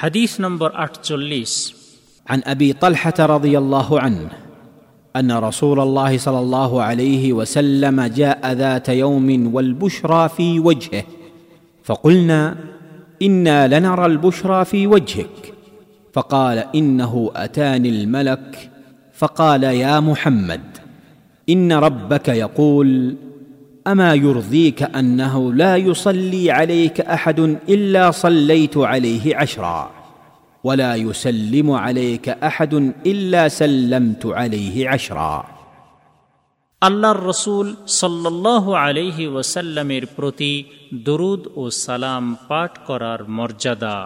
حديث نمبر 48 عن أبي طلحة رضي الله عنه أن رسول الله صلى الله عليه وسلم جاء ذات يوم والبشرى في وجهه فقلنا إنا لنرى البشرى في وجهك. فقال إنه أتاني الملك. فقال يا محمد إن ربك يقول اما يرضيك انه لا يصلي عليك احد الا صليت عليه عشرا ولا يسلم عليك احد الا سلمت عليه عشرا আল্লাহর রসুল সাল্লাহ আলহি ওয়াসাল্লামের প্রতি দরুদ ও সালাম পাঠ করার মর্যাদা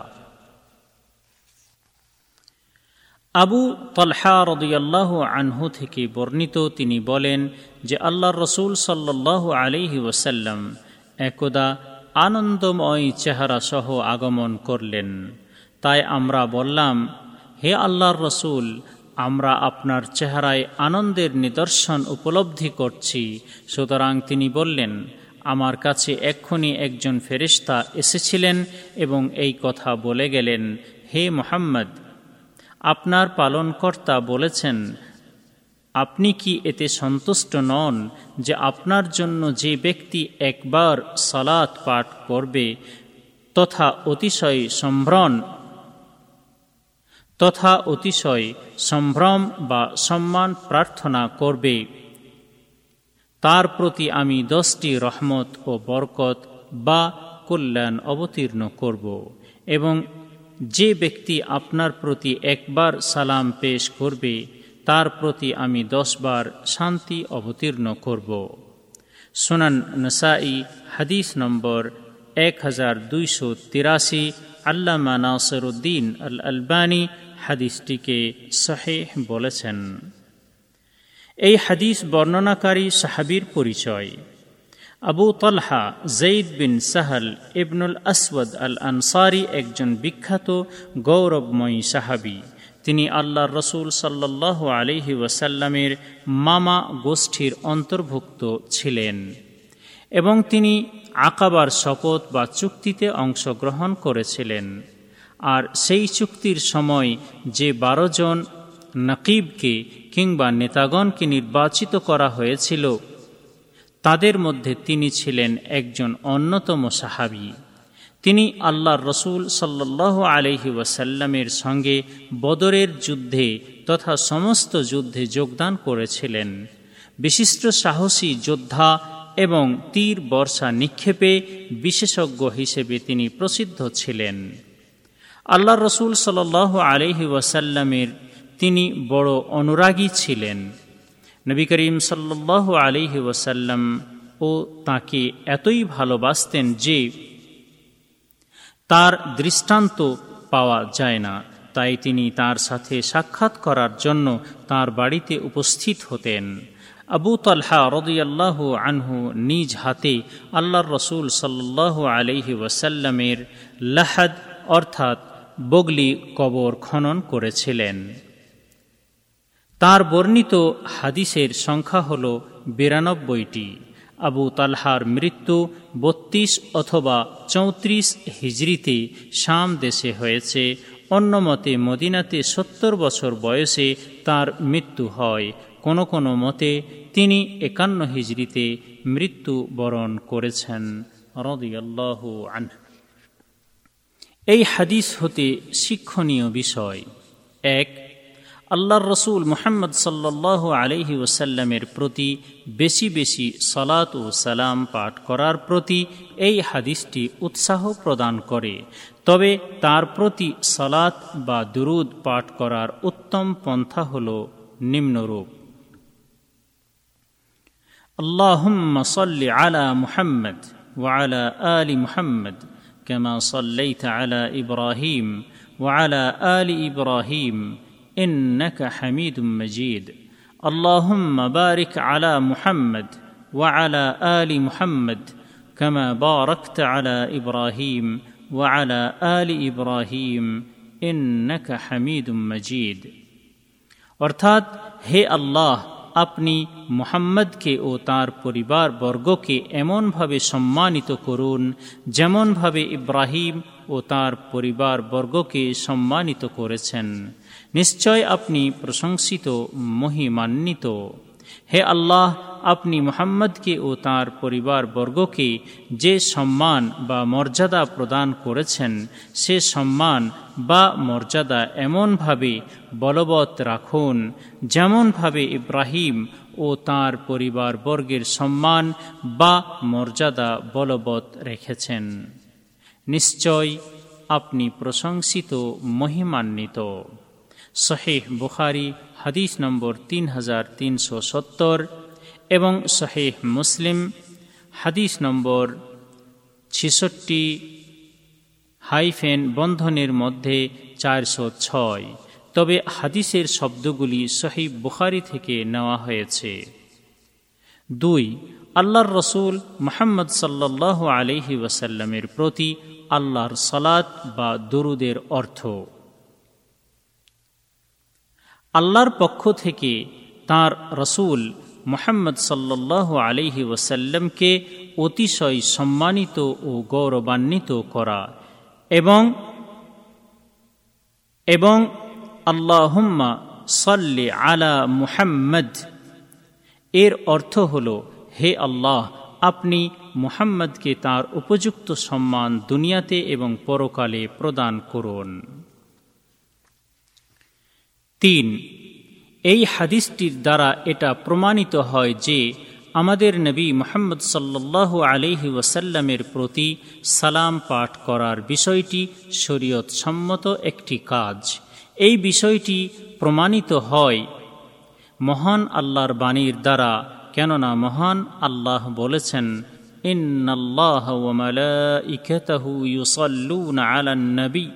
আবু তলহা রদিয়াল্লাহ আনহু থেকে বর্ণিত তিনি বলেন যে আল্লাহর রসুল সাল্লাহ আলহি ওয়াসাল্লাম একদা আনন্দময় চেহারা সহ আগমন করলেন। তাই আমরা বললাম, হে আল্লাহর রসুল, আমরা আপনার চেহারায় আনন্দের নিদর্শন উপলব্ধি করছি। সুতরাং তিনি বললেন, আমার কাছে এক্ষুনি একজন ফেরিস্তা এসেছিলেন এবং এই কথা বলে গেলেন, হে মোহাম্মদ আপনার পালনকর্তা বলেছেন, আপনি কি এতে সন্তুষ্ট নন যে আপনার জন্য যে ব্যক্তি একবার সালাত পাঠ করবে তথা অতিশয় সম্ভ্রণ তথা অতিশয় সম্ভ্রম বা সম্মান প্রার্থনা করবে? তার প্রতি আমি দশটি রহমত ও বরকত বা কল্যাণ অবতীর্ণ করব এবং যে ব্যক্তি আপনার প্রতি একবার সালাম পেশ করবে, তার প্রতি আমি দশবার শান্তি অবতীর্ণ করব। সোনান নসাই, হাদিস নম্বর এক হাজার দুইশো তিরাশি, আল্লামা নাসরুদ্দিন আল আলবানী হাদিসটিকে শাহেহ বলেছেন। এই হাদিস বর্ণনাকারী সাহাবির পরিচয়। আবু তলহা জঈদ বিন সাহল ইবনুল আসওয়াদ আল আনসারি একজন বিখ্যাত গৌরবময়ী সাহাবি। তিনি আল্লাহ রসুল সাল্লাহ আলহি ওয়াসাল্লামের মামা গোষ্ঠীর অন্তর্ভুক্ত ছিলেন এবং তিনি আকাবার শপথ বা চুক্তিতে অংশগ্রহণ করেছিলেন। আর সেই চুক্তির সময় যে বারো জন নকিবকে কিংবা নেতাগণকে নির্বাচিত করা হয়েছিল তাদের মধ্যে তিনি ছিলেন একজন অন্যতম সাহাবি। তিনি আল্লাহর রসুল সাল্লাহ আলহি ওয়াসাল্লামের সঙ্গে বদরের যুদ্ধে তথা সমস্ত যুদ্ধে যোগদান করেছিলেন। বিশিষ্ট সাহসী যোদ্ধা এবং তীর বর্ষা নিক্ষেপে বিশেষজ্ঞ হিসেবে তিনি প্রসিদ্ধ ছিলেন। আল্লাহ রসুল সাল আলহি ওয়াসাল্লামের তিনি বড় অনুরাগী ছিলেন। নবী করিম সাল্লাহ আলহি ওয়াসাল্লাম ও তাকে এতই ভালোবাসতেন যে তার দৃষ্টান্ত পাওয়া যায় না। তাই তিনি তার সাথে সাক্ষাৎ করার জন্য তার বাড়িতে উপস্থিত হতেন। আবু তালহা রদিয়াল্লাহ আনহু নিজ হাতে আল্লাহর রসুল সাল্লাহ আলহি ওয়াসাল্লামের লাহাদ অর্থাৎ বগলি কবর খনন করেছিলেন। তার বর্ণিত হাদিসের সংখ্যা হল বিরানব্বইটি। আবু তালহার মৃত্যু বত্রিশ অথবা চৌত্রিশ হিজড়িতে শাম দেশে হয়েছে। অন্যমতে মদিনাতে সত্তর বছর বয়সে তার মৃত্যু হয়। কোনো কোনো মতে তিনি একান্ন হিজড়িতে মৃত্যু বরণ করেছেন। আন এই হাদিস হতে শিক্ষণীয় বিষয়। এক আল্লাহর রসুল মোহাম্মদ সাল্লাহ আলহি ওসাল্লামের প্রতি বেশি বেশি সলাত ও সালাম পাঠ করার প্রতি এই হাদিসটি উৎসাহ প্রদান করে তবে তার প্রতি সলাত বা দুরুদ পাঠ করার উত্তম পন্থা হল নিম্নরূপ اللهم صل على محمد وعلى ال محمد كما صليت على ابراهيم وعلى ال ابراهيم انك حميد مجيد اللهم بارك على محمد وعلى ال محمد كما باركت على ابراهيم وعلى ال ابراهيم انك حميد مجيد অর্থাৎ হে আল্লাহ আপনি মোহাম্মদকে ও তার পরিবার বর্গকে এমনভাবে সম্মানিত করুন, যেমনভাবে ইব্রাহিম ও তার পরিবার বর্গকে সম্মানিত করেছেন। নিশ্চয় আপনি প্রশংসিত, মহিমান্বিত। হে আল্লাহ, আপনি মোহাম্মদকে ও তার পরিবার বর্গকে যে সম্মান বা মর্যাদা প্রদান করেছেন, সে সম্মান বা মর্যাদা এমনভাবে বলবৎ রাখুন, যেমনভাবে ইব্রাহিম ও তার পরিবার বর্গের সম্মান বা মর্যাদা বলবৎ রেখেছেন। নিশ্চয় আপনি প্রশংসিত মহিমান্বিত। শহেহ বুখারি, হাদিস নম্বর তিন হাজার তিনশো সত্তর এবং শহেহ মুসলিম, হাদিস নম্বর ছেষট্টি হাইফেন বন্ধনের মধ্যে চারশো ছয়। তবে হাদিসের শব্দগুলি শহীদ বুখারি থেকে নেওয়া হয়েছে। দুই, আল্লাহর রসুল মোহাম্মদ সাল্লাহ আলহি ওয়াসাল্লামের প্রতি আল্লাহর সলাত বা দরুদের অর্থ। আল্লাহর পক্ষ থেকে তার রসুল মোহাম্মদ সাল্লাহ আলহি ওসাল্লামকে অতিশয় সম্মানিত ও গৌরবান্বিত করা এবং এবং আল্লাহম্মা সাল্লি আলা মুহাম্মদ। এর অর্থ হল, হে আল্লাহ, আপনি মুহাম্মদকে তার উপযুক্ত সম্মান দুনিয়াতে এবং পরকালে প্রদান করুন। তিন, এই হাদিসটির দ্বারা এটা প্রমাণিত হয় যে, আমাদের নবী মোহাম্মদ সাল্লাহ আলিহি ওয়াসাল্লামের প্রতি সালাম পাঠ করার বিষয়টি শরীয়ত সম্মত একটি কাজ। এই বিষয়টি প্রমাণিত হয় মহান আল্লাহর বাণীর দ্বারা কেননা মহান আল্লাহ বলেছেন ইন্নাল্লাহ ওয়া মালাইকাতাহু ইউসাল্লুনা আলান নবী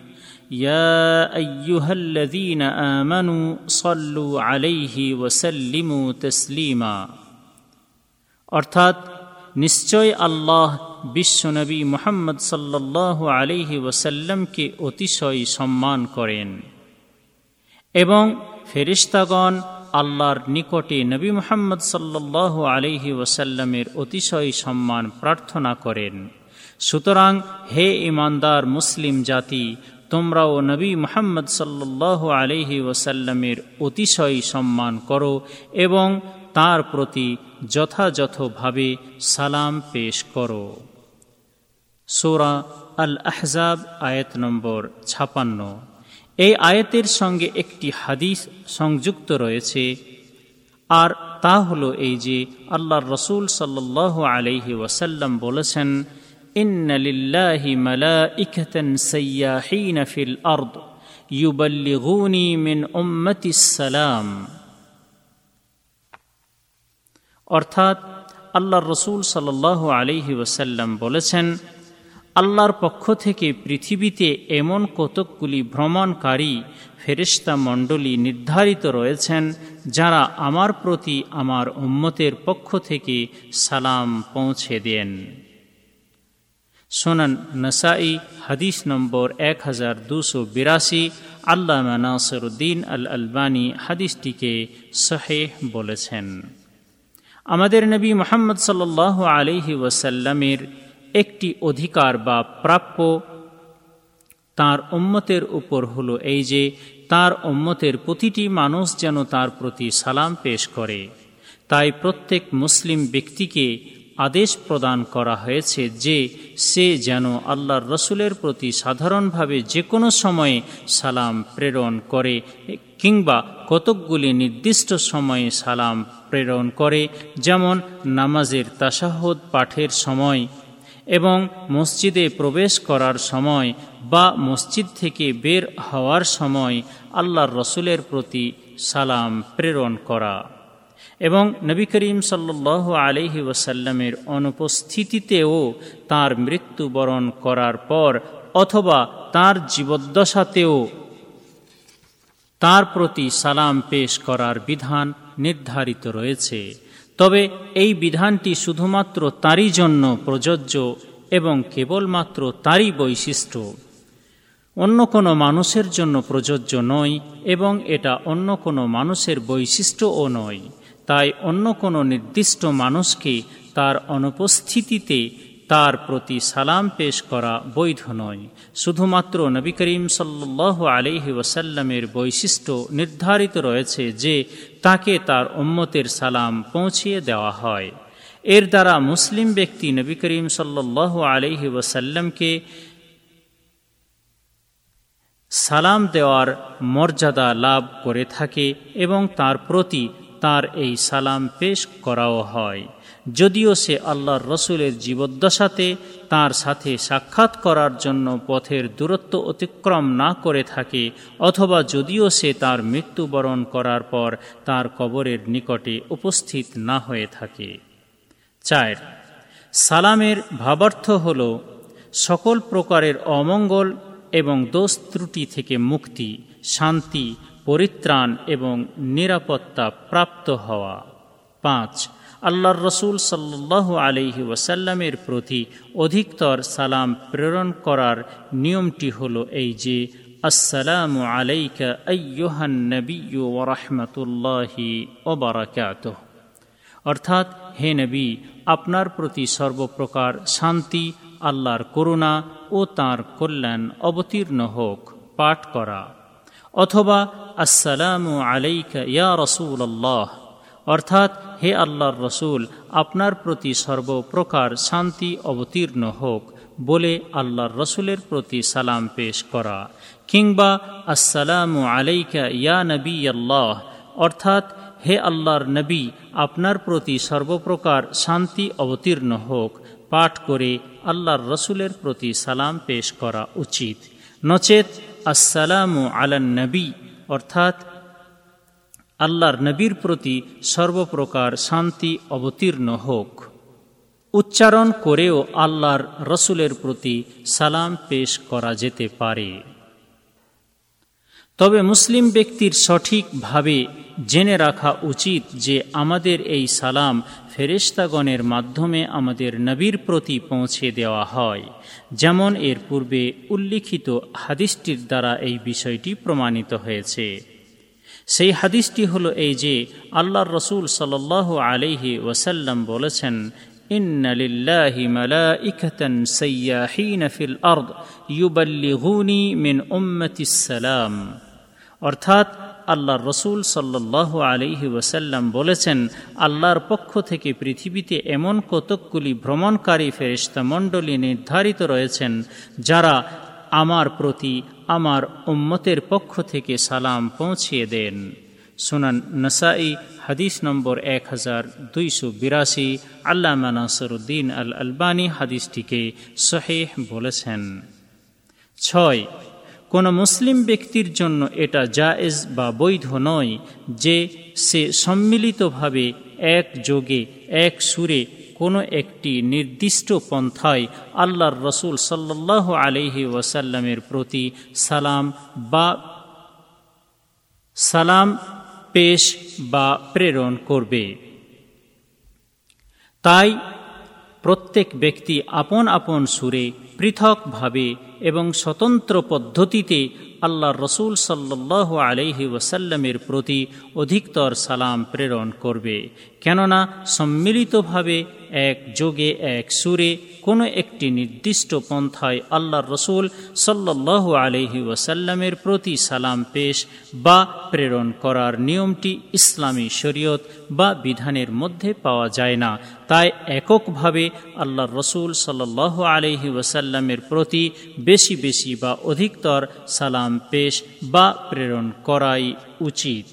يا ايها الذين امنوا صلوا عليه وسلموا تسليما অর্থাৎ নিশ্চয় আল্লাহ বিশ্বনবী মোহাম্মদ সাল্লাহ আলিহি ওসাল্লামকে অতিশয় সম্মান করেন এবং ফেরিস্তাগণ আল্লাহর নিকটে নবী মোহাম্মদ সাল্লাহ আলিহি ওসাল্লামের অতিশয় সম্মান প্রার্থনা করেন। সুতরাং, হে ইমানদার মুসলিম জাতি, তোমরাও নবী মোহাম্মদ সাল্লাহ আলহি ওসাল্লামের অতিশয় সম্মান করো এবং তার প্রতি যথাযথভাবে সালাম পেশ করো। সোরা আল আহজাব আয়াত নম্বর ছাপান্ন। এই আয়াতের সঙ্গে একটি হাদিস সংযুক্ত রয়েছে। আর তা হল এই যে আল্লাহর রসুল সাল্লাহ আলহি ওয়াসাল্লাম বলেছেন ইন্নালিল্লাহি মালাইকাতান সাইয়াহিন ফিল আরদ, ইউবাল্লিগুনি মিন উম্মতি সালাম। অর্থাৎ আল্লাহর রসুল সাল্লাহ আলহি ওয়াসাল্লাম বলেছেন আল্লাহর পক্ষ থেকে পৃথিবীতে এমন কতকগুলি ভ্রমণকারী ফেরিস্তা মণ্ডলী নির্ধারিত রয়েছেন যারা আমার প্রতি আমার উম্মতের পক্ষ থেকে সালাম পৌঁছে দেন। সোনান নসাই, হাদিস নম্বর এক হাজার দুশো বিরাশি, আল্লামা নাসরুদ্দিন আল আলবানী হাদিসটিকে সহেহ বলেছেন। আমাদের নবী মোহাম্মদ সাল্লাহ আলিহি ওয়াসাল্লামের একটি অধিকার বা প্রাপ্য তার উম্মতের উপর হলো এই যে, তার উম্মতের প্রতিটি মানুষ যেন তার প্রতি সালাম পেশ করে। তাই প্রত্যেক মুসলিম ব্যক্তিকে আদেশ প্রদান করা হয়েছে যে, সে যেন আল্লাহর রসুলের প্রতি সাধারণভাবে যে কোনো সময়ে সালাম প্রেরণ করে, কিংবা কতকগুলি নির্দিষ্ট সময়ে সালাম প্রেরণ করে, যেমন নামাজের তাসাহদ পাঠের সময় এবং মসজিদে প্রবেশ করার সময় বা মসজিদ থেকে বের হওয়ার সময় আল্লাহর রসুলের প্রতি সালাম প্রেরণ করা। এবং নবী করিম সাল্লাহ আলহি ওসাল্লামের অনুপস্থিতিতেও তার মৃত্যুবরণ করার পর অথবা তার জীবদ্দশাতেও তার প্রতি সালাম পেশ করার বিধান নির্ধারিত রয়েছে। তবে এই বিধানটি শুধুমাত্র তারই জন্য প্রযোজ্য এবং কেবলমাত্র তারই বৈশিষ্ট্য। অন্য কোনো মানুষের জন্য প্রযোজ্য নয় এবং এটা অন্য কোনো মানুষের বৈশিষ্ট্যও নয়। তাই অন্য কোনো নির্দিষ্ট মানুষকে তার অনুপস্থিতিতে তার প্রতি সালাম পেশ করা বৈধ নয়। শুধুমাত্র নবী করিম সাল্লাহ আলিহি ওসাল্লামের বৈশিষ্ট্য নির্ধারিত রয়েছে যে তাকে তার উম্মতের সালাম পৌঁছিয়ে দেওয়া হয়। এর দ্বারা মুসলিম ব্যক্তি নবী করিম সাল্লাহ আলিহি ওসাল্লামকে সালাম দেওয়ার মর্যাদা লাভ করে থাকে এবং তার প্রতি তার এই সালাম পেশ করাও হয়। যদিও সে আল্লাহর রসুলের জীবদ্দশাতে তার সাথে সাক্ষাৎ করার জন্য পথের দূরত্ব অতিক্রম না করে থাকে, অথবা যদিও সে তার মৃত্যুবরণ করার পর তার কবরের নিকটে উপস্থিত না হয়ে থাকে। চার, সালামের ভাবার্থ হল সকল প্রকারের অমঙ্গল এবং দোষ ত্রুটি থেকে মুক্তি, শান্তি, পরিত্রাণ এবং নিরাপত্তা প্রাপ্ত হওয়া। পাঁচ আল্লাহর রসুল সাল্লাহ আলহি ওয়াসাল্লামের প্রতি অধিকতর সালাম প্রেরণ করার নিয়মটি হল এই যে, আসসালাম আলাইকা আyyুহান নবী ওরহমতুল্লাহি ওবরাকাত অর্থাৎ, হে নবী, আপনার প্রতি সর্বপ্রকার শান্তি, আল্লাহর করুণা ও তাঁর কল্যাণ অবতীর্ণ হোক, পাঠ করা। অথবা, আসসালামু আলাইকা ইয়া রসুল আল্লাহ অর্থাৎ, হে আল্লাহর রসুল, আপনার প্রতি সর্বপ্রকার শান্তি অবতীর্ণ হোক, বলে আল্লাহর রসুলের প্রতি সালাম পেশ করা। কিংবা, আসসালামু আলাইকা ইয়া নবী আল্লাহ অর্থাৎ, হে আল্লাহর নবী, আপনার প্রতি সর্বপ্রকার শান্তি অবতীর্ণ হোক, পাঠ করে আল্লাহর রসুলের প্রতি সালাম পেশ করা উচিত। নচেত, আসসালামু আলান নবী, অর্থাৎ আল্লাহর নবীর প্রতি সর্বপ্রকার শান্তি অবতীর্ণ হোক। উচ্চারণ করেও আল্লাহর রসুলের প্রতি সালাম পেশ করা যেতে পারে। তবে মুসলিম ব্যক্তির সঠিকভাবে জেনে রাখা উচিত যে আমাদের এই সালাম ফেরেস্তাগণের মাধ্যমে আমাদের নবীর প্রতি পৌঁছে দেওয়া হয়। যেমন এর পূর্বে উল্লিখিত হাদিসটির দ্বারা এই বিষয়টি প্রমাণিত হয়েছে। সেই হাদিসটি হলো এই যে আল্লাহর রসুল সাল আলিহি ওয়াসাল্লাম বলেছেন إن لله ملائكة سياحين في الأرض يبلغوني من أمة السلام অর্থাৎ আল্লাহর রসুল সাল্লাহ আলিহি ওসাল্লাম বলেছেন আল্লাহর পক্ষ থেকে পৃথিবীতে এমন কতকগুলি ভ্রমণকারী ফেরিস্তা মণ্ডলী নির্ধারিত রয়েছেন যারা আমার প্রতি আমার উম্মতের পক্ষ থেকে সালাম পৌঁছিয়ে দেন। সুনান নসাই, হাদিস নম্বর এক হাজার দুইশো বিরাশি, আল্লামা নাসরুদ্দিন আল আলবানী হাদিসটিকে শহেহ বলেছেন। ছয়, কোনো মুসলিম ব্যক্তির জন্য এটা জায়েজ বা বৈধ নয় যে সে সম্মিলিতভাবে এক যোগে এক সুরে কোনো একটি নির্দিষ্ট পন্থায় আল্লাহর রসুল সাল্লাহ আলহি ওয়াসাল্লামের প্রতি সালাম বা সালাম, পেশ বা প্রেরণ করবে। তাই প্রত্যেক ব্যক্তি আপন আপন সুরে পৃথকভাবে এবং স্বতন্ত্র পদ্ধতিতে আল্লাহ রসুল সাল্লাহ আলহি ওয়াসাল্লামের প্রতি অধিকতর সালাম প্রেরণ করবে, কেননা সম্মিলিতভাবে এক যোগে এক সুরে কোনো একটি নির্দিষ্ট পন্থায় আল্লাহ রসুল সাল্লাহ আলহি ওয়াসাল্লামের প্রতি সালাম পেশ বা প্রেরণ করার নিয়মটি ইসলামী শরীয়ত বা বিধানের মধ্যে পাওয়া যায় না। তাই এককভাবে আল্লাহ রসুল সাল্লাহ আলহি ওয়াসাল্লামের প্রতি বেশি বেশি বা অধিকতর সালাম পেশ বা প্রেরণ করাই উচিত।